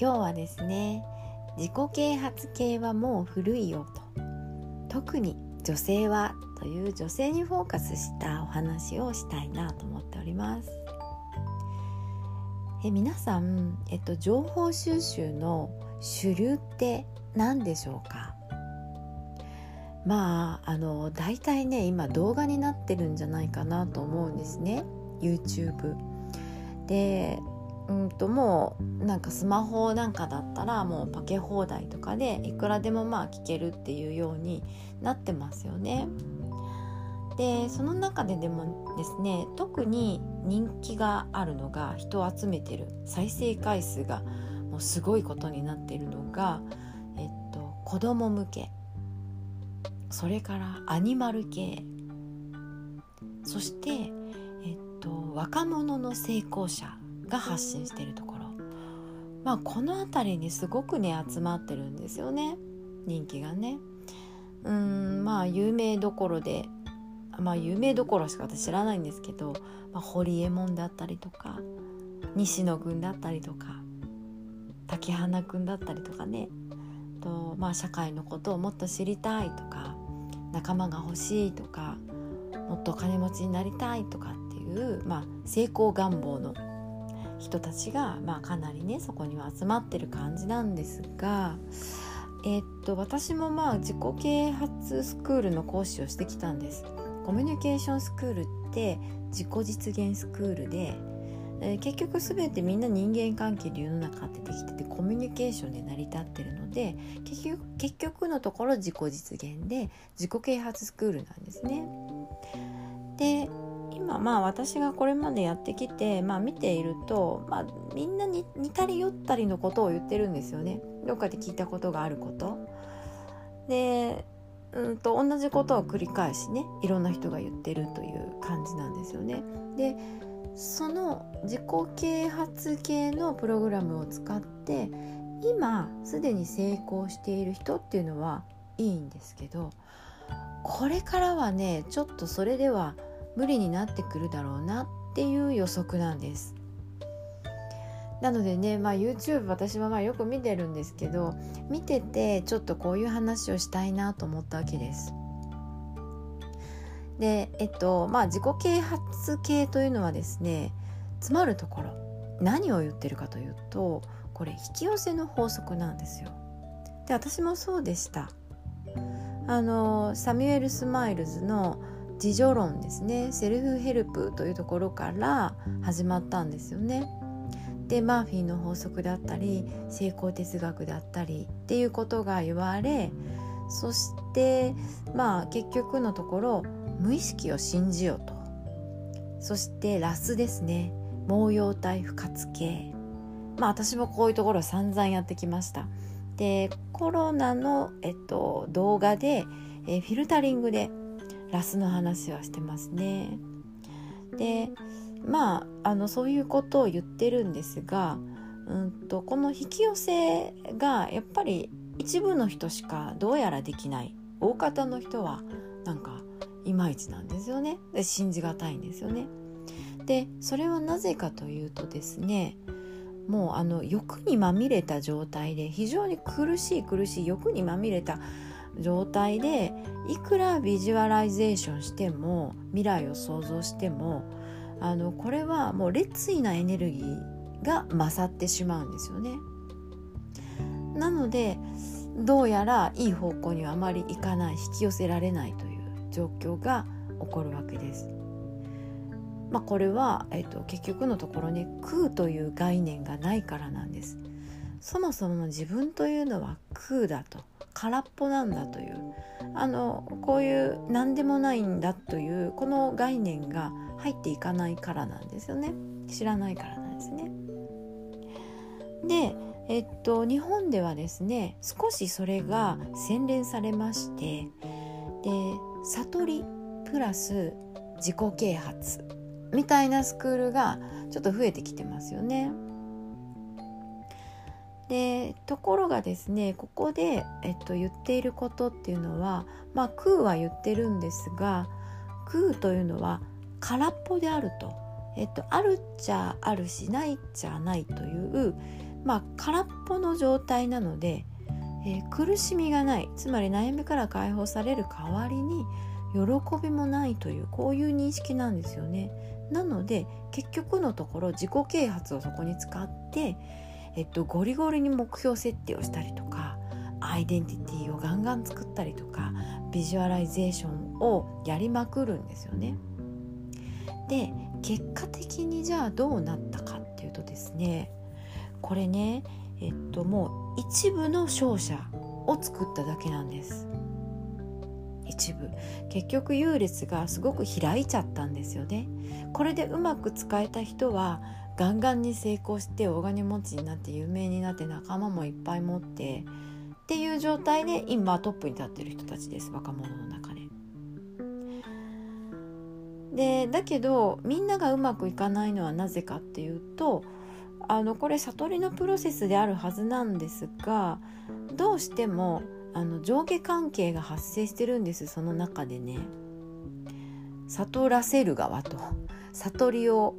今日はですね自己啓発系はもう古いよと。特に女性はという女性にフォーカスしたお話をしたいなと思っております。え皆さん、えっと、情報収集の主流って何でしょうか？まああの大体ね今動画になってるんじゃないかなと思うんですね。YouTube でうんともうなんかスマホなんかだったらもうパケ放題とかでいくらでもまあ聞けるっていうようになってますよね。でその中ででもですね特に人気があるのが人を集めてる再生回数がもうすごいことになってるのが、えっと、子供向け。それからアニマル系。そして、えっと、若者の成功者。が発信しているところ。まあこの辺りにすごくね集まってるんですよね。人気がね。うんまあ有名どころでまあ有名どころしか私知らないんですけど、まあ、堀エモ門だったりとか西野君だったりとか竹花君だったりとかね。と、まあ、社会のことをもっと知りたいとか仲間が欲しいとかもっと金持ちになりたいとかっていう、まあ、成功願望の人たちが、まあ、かなりねそこには集まってる感じなんですが、えー、っと私もまあ自己啓発スクールの講師をしてきたんです。コミュニケーションスクールって自己実現スクールで、えー、結局全てみんな人間関係で世の中ってできててコミュニケーションで成り立ってるので結局結局のところ自己実現で自己啓発スクールなんですね。で今まあ私がこれまでやってきて、まあ、見ていると、まあ、みんなに似たり寄ったりのことを言ってるんですよね。どっかで聞いたことがあること。でうんと同じことを繰り返しねいろんな人が言ってるという感じなんですよね。でその自己啓発系のプログラムを使って今すでに成功している人っていうのはいいんですけどこれからはねちょっとそれでは無理になってくるだろうなっていう予測なんです。なのでね、まあ、YouTube 私はまあよく見てるんですけど見ててちょっとこういう話をしたいなと思ったわけです。でえっとまあ自己啓発系というのはですね詰まるところ何を言ってるかというとこれ引き寄せの法則なんですよ。で私もそうでした。あのサミュエル・スマイルズの自助論ですね。 Self-Help というところから始まったんですよね。でマーフィーの法則だったり成功哲学だったりっていうことが言われそしてまあ結局のところ無意識を信じようと。そしてラスですね。毛様体不活系まあ私もこういうところ散々やってきました。でコロナの、えっと、動画で、えフィルタリングでラスの話はしてますね。でまああのそういうことを言ってるんですが、うんと、この引き寄せがやっぱり一部の人しかどうやらできない大方の人はなんかいまいちなんですよねで信じがたいんですよね。でそれはなぜかというとですねもうあの欲にまみれた状態で非常に苦しい苦しい欲にまみれた状態でいくらビジュアライゼーションしても未来を想像してもあのこれはもう劣位なエネルギーが勝ってしまうんですよね。なのでどうやらいい方向にはあまりいかない引き寄せられないという状況が起こるわけです。まあ、これは、えっと、結局のところね空という概念がないからなんです。そもそも自分というのは空だと空っぽなんだというあのこういう何でもないんだというこの概念が入っていかないからなんですよね知らないからなんですね。でえっと、日本ではですね少しそれが洗練されましてで悟りプラス自己啓発みたいなスクールがちょっと増えてきてますよね。でところがですねここで、えっと、言っていることっていうのはまあ空は言ってるんですが空というのは空っぽであると、えっと、あるっちゃあるしないっちゃないというまあ空っぽの状態なので、えー、苦しみがないつまり悩みから解放される代わりに喜びもないというこういう認識なんですよね。なので結局のところ自己啓発をそこに使って、えっと、ゴリゴリに目標設定をしたりとかアイデンティティをガンガン作ったりとかビジュアライゼーションをやりまくるんですよね。で結果的にじゃあどうなったかっていうとですねこれねえっともう一部の勝者を作っただけなんです。一部。結局優劣がすごく開いちゃったんですよね。これでうまく使えた人はガンガンに成功して大金持ちになって有名になって仲間もいっぱい持ってっていう状態で今トップに立ってる人たちです若者の中で。でだけどみんながうまくいかないのはなぜかっていうとあのこれ悟りのプロセスであるはずなんですがどうしてもあの上下関係が発生してるんですその中でね悟らせる側と悟りを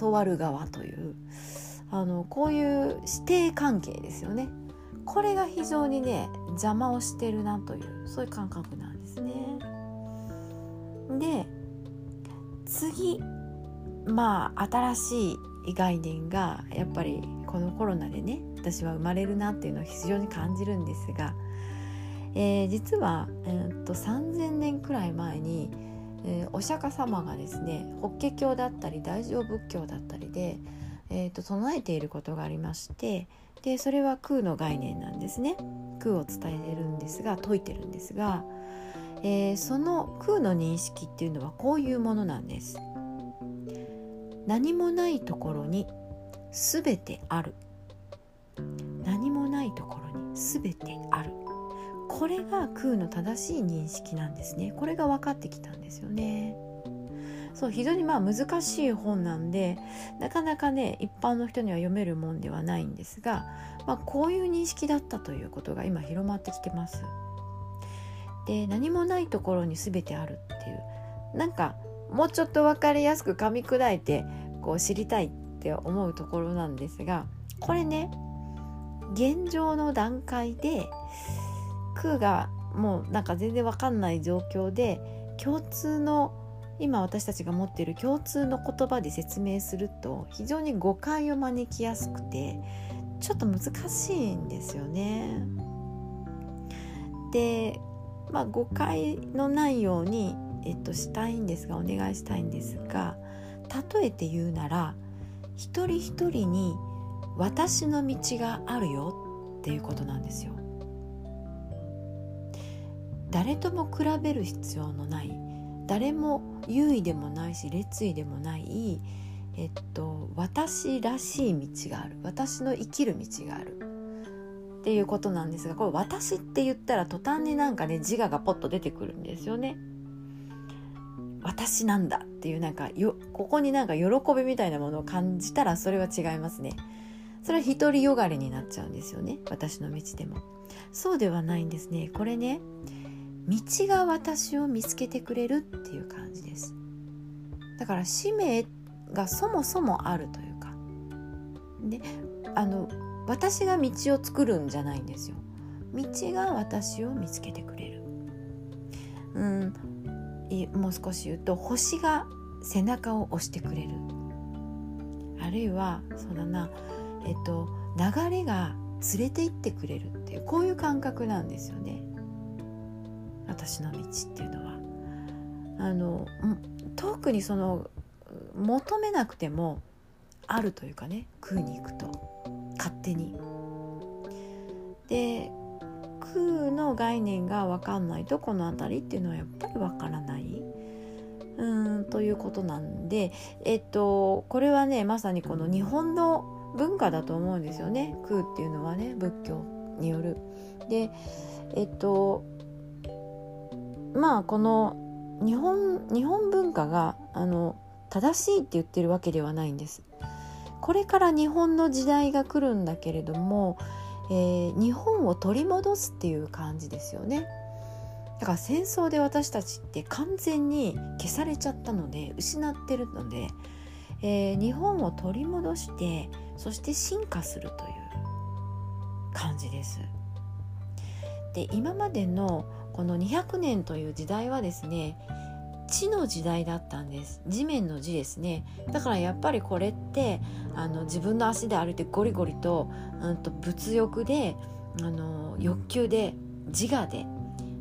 教わる側というあのこういう師弟関係ですよねこれが非常にね邪魔をしてるなというそういう感覚なんですね。で次まあ新しい概念がやっぱりこのコロナでね私は生まれるなっていうのを非常に感じるんですが、えー、実は、えー、っと3,000年くらい前に、えー、お釈迦様がですね法華経だったり大乗仏教だったりで、えー、っと唱えていることがありましてでそれは空の概念なんですね。空を伝えるんですが説いてるんですが、えー、その空の認識っていうのはこういうものなんです。何もないところに全てある。何もないところに全てある。これが空の正しい認識なんですね。これが分かってきたんですよね。そう非常にまあ難しい本なんでなかなかね一般の人には読めるもんではないんですが、まあ、こういう認識だったということが今広まってきてます。で何もないところに全てあるっていうなんかもうちょっと分かりやすく噛み砕いてこう知りたいって思うところなんですがこれね現状の段階で空がもうなんか全然分かんない状況で共通の今私たちが持っている共通の言葉で説明すると非常に誤解を招きやすくてちょっと難しいんですよね。で、まあ、誤解のないようにえっと、したいんですがお願いしたいんですが例えて言うなら一人一人に私の道があるよっていうことなんですよ。誰とも比べる必要のない誰も優位でもないし劣位でもないえっと私らしい道がある。私の生きる道がある。っていうことなんですがこれ私って言ったら途端になんかね自我がポッと出てくるんですよね。私なんだ。っていうなんかよここになんか喜びみたいなものを感じたらそれは違いますね。それは独りよがりになっちゃうんですよね。私の道でも。そうではないんですね。これね道が私を見つけてくれるっていう感じです。だから使命がそもそもあるというか。であの私が道を作るんじゃないんですよ。道が私を見つけてくれる。うん。もう少し言うと星が背中を押してくれる。あるいはそうだな。えっと流れが連れて行ってくれるっていうこういう感覚なんですよね。私の道っていうのは。あの特にその求めなくてもあるというかね空に行くと勝手に。で空の概念が分かんないとこの辺りっていうのはやっぱり分からないうんということなんでえっとこれはねまさにこの日本の文化だと思うんですよね空っていうのはね仏教による。でえっとまあこの日本日本文化があの正しいって言ってるわけではないんです。これから日本の時代が来るんだけれども、えー、日本を取り戻すっていう感じですよね。だから戦争で私たちって完全に消されちゃったので失ってるので、えー、日本を取り戻してそして進化するという感じです。で今までのこの200年という時代はですね地の時代だったんです。地面の字ですね。だからやっぱりこれってあの自分の足で歩いてゴリゴリと,、うん、と物欲であの欲求で自我で、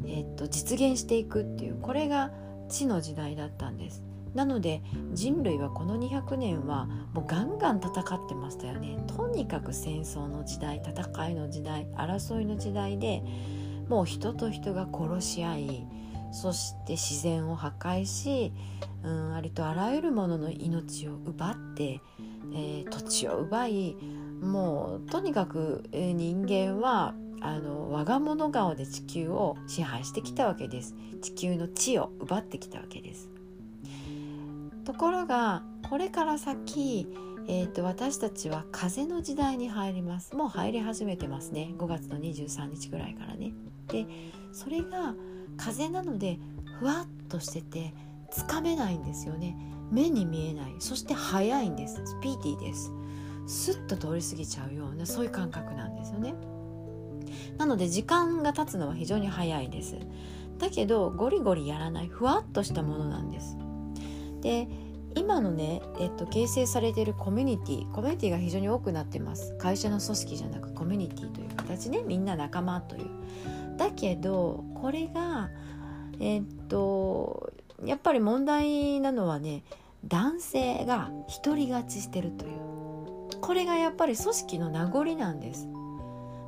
えっと実現していくっていうこれが地の時代だったんです。なので人類はこの200年はもうガンガン戦ってましたよね。とにかく戦争の時代戦いの時代争いの時代でもう人と人が殺し合いそして自然を破壊し、うん、ありとあらゆるものの命を奪って、えー、土地を奪いもうとにかく、えー、人間はあの我が物顔で地球を支配してきたわけです。地球の地を奪ってきたわけです。ところがこれから先、えーと、私たちは風の時代に入ります。もう入り始めてますね。5月の23日ぐらいからね。でそれが風なのでふわっとしててつかめないんですよね。目に見えない。そして速いんです。スピーディーです。スッと通り過ぎちゃうようなそういう感覚なんですよね。なので時間が経つのは非常に早いです。だけどゴリゴリやらない。ふわっとしたものなんです。で今のね、えっと、形成されているコミュニティコミュニティが非常に多くなってます。会社の組織じゃなくコミュニティという形ねみんな仲間という。だけどこれがえっとやっぱり問題なのはね男性が独り勝ちしてるという。これがやっぱり組織の名残なんです。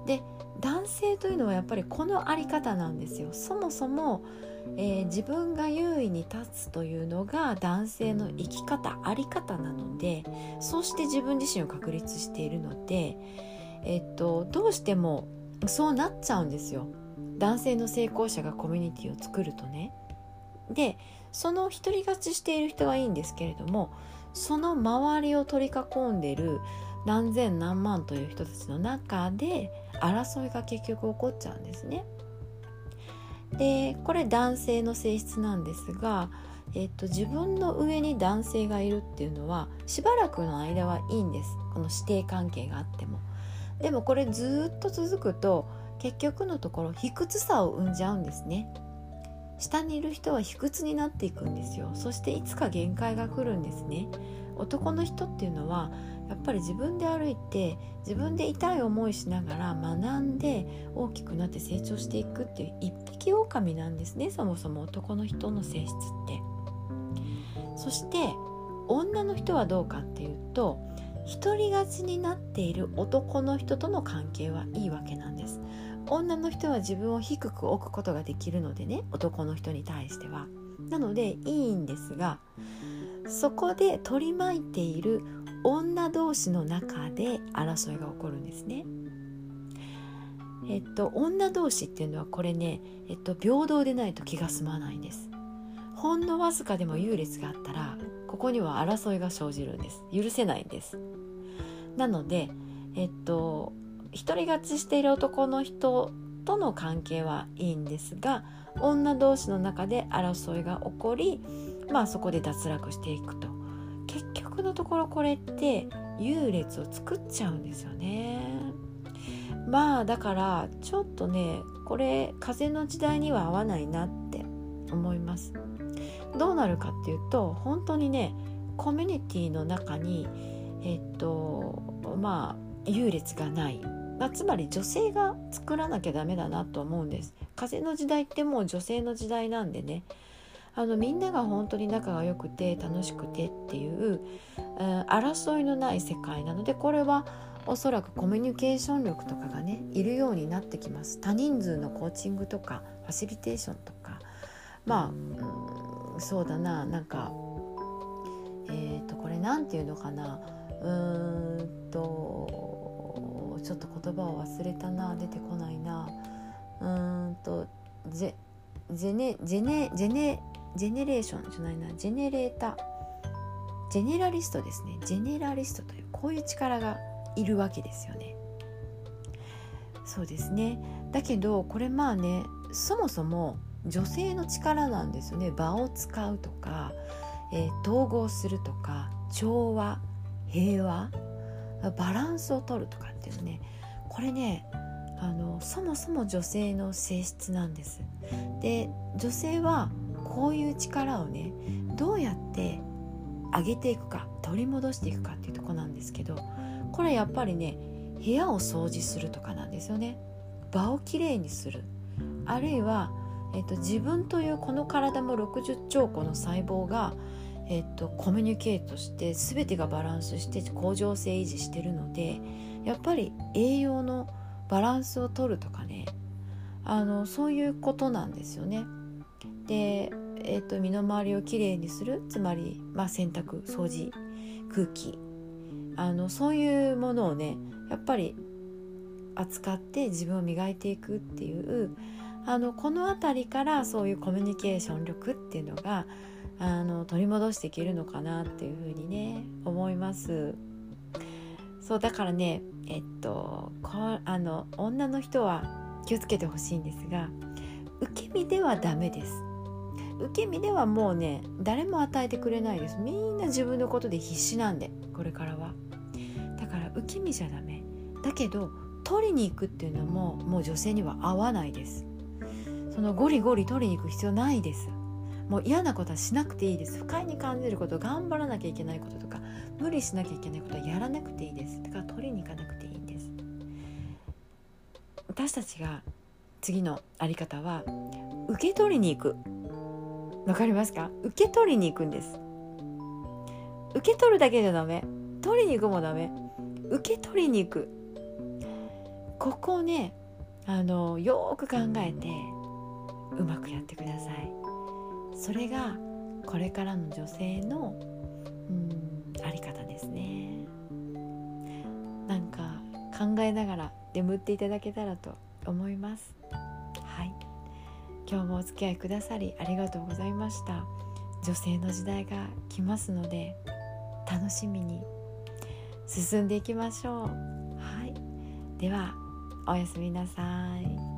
で男性というのはやっぱりこの在り方なんですよ。そもそも、えー、自分が優位に立つというのが男性の生き方在り方なのでそうして自分自身を確立しているので、えっと、どうしてもそうなっちゃうんですよ。男性の成功者がコミュニティを作るとね。でその独り勝ちしている人はいいんですけれどもその周りを取り囲んでる何千何万という人たちの中で争いが結局起こっちゃうんですね。でこれ男性の性質なんですが、えっと、自分の上に男性がいるっていうのはしばらくの間はいいんですこの師弟関係があっても。でもこれずっと続くと結局のところ卑屈さを生んじゃうんですね。下にいる人は卑屈になっていくんですよそしていつか限界が来るんですね男の人っていうのはやっぱり自分で歩いて自分で痛い思いしながら学んで大きくなって成長していくっていう一匹狼なんですね。そもそも男の人の性質って。そして女の人はどうかっていうと独り勝ちになっている男の人との関係はいいわけなんです。女の人は自分を低く置くことができるのでね男の人に対しては。なのでいいんですがそこで取り巻いている女同士の中で争いが起こるんですね。えっと女同士っていうのはこれね、えっと、平等でないと気が済まないんです。ほんのわずかでも優劣があったらここには争いが生じるんです許せないんですなのでえっと独り勝ちしている男の人との関係はいいんですが女同士の中で争いが起こりまあそこで脱落していくと結局のところこれって優劣を作っちゃうんですよね。まあだからちょっとねこれ風の時代には合わないなって思います。どうなるかっていうと本当にねコミュニティの中にえっとまあ優劣がない。まあ、つまり女性が作らなきゃダメだなと思うんです。風の時代ってもう女性の時代なんでね。あのみんなが本当に仲が良くて楽しくてっていう、うん、争いのない世界なのでこれはおそらくコミュニケーション力とかがねいるようになってきます。多人数のコーチングとかファシリテーションとか。まあ、うん、そうだななんかえっ、ー、とこれ何て言うのかな。うーんとちょっと言葉を忘れたな出てこないな。うーんとゼゼネゼネゼネジェネレーションじゃないなジェネレータジェネラリストですねジェネラリストというこういう力がいるわけですよね。そうですねだけどこれまあねそもそも女性の力なんですよね場を使うとか、えー、統合するとか調和平和バランスを取るとかっていうねこれねあのそもそも女性の性質なんです。で女性はこういう力をねどうやって上げていくか取り戻していくかっていうとこなんですけどこれやっぱりね部屋を掃除するとかなんですよね場をきれいにするあるいは、えっと、自分というこの体も60兆個の細胞が、えっと、コミュニケートして全てがバランスして恒常性維持してるのでやっぱり栄養のバランスを取るとかねあのそういうことなんですよね。で、えっと、身の回りをきれいにするつまり、まあ、洗濯掃除空気あのそういうものをねやっぱり扱って自分を磨いていくっていうあのこの辺りからそういうコミュニケーション力っていうのがあの取り戻していけるのかなっていうふうにね思います。そうだからねえっとこあの女の人は気をつけてほしいんですが受け身ではダメです。受け身ではもうね誰も与えてくれないです。みんな自分のことで必死なんでこれからは。だから受け身じゃダメ。だけど取りに行くっていうのももう女性には合わないです。そのゴリゴリ取りに行く必要ないです。もう嫌なことはしなくていいです。不快に感じること頑張らなきゃいけないこととか無理しなきゃいけないことはやらなくていいです。だから取りに行かなくていいんです。私たちが次のあり方は受け取りに行く。わかりますか？受け取りに行くんです。受け取るだけじゃダメ。取りに行くもダメ。受け取りに行く。ここをねあのよく考えてうまくやってください。それがこれからの女性のうんあり方ですね。なんか考えながら眠っていただけたらと思います。今日もお付き合いくださりありがとうございました。女性の時代が来ますので楽しみに進んでいきましょう。はい。ではおやすみなさい。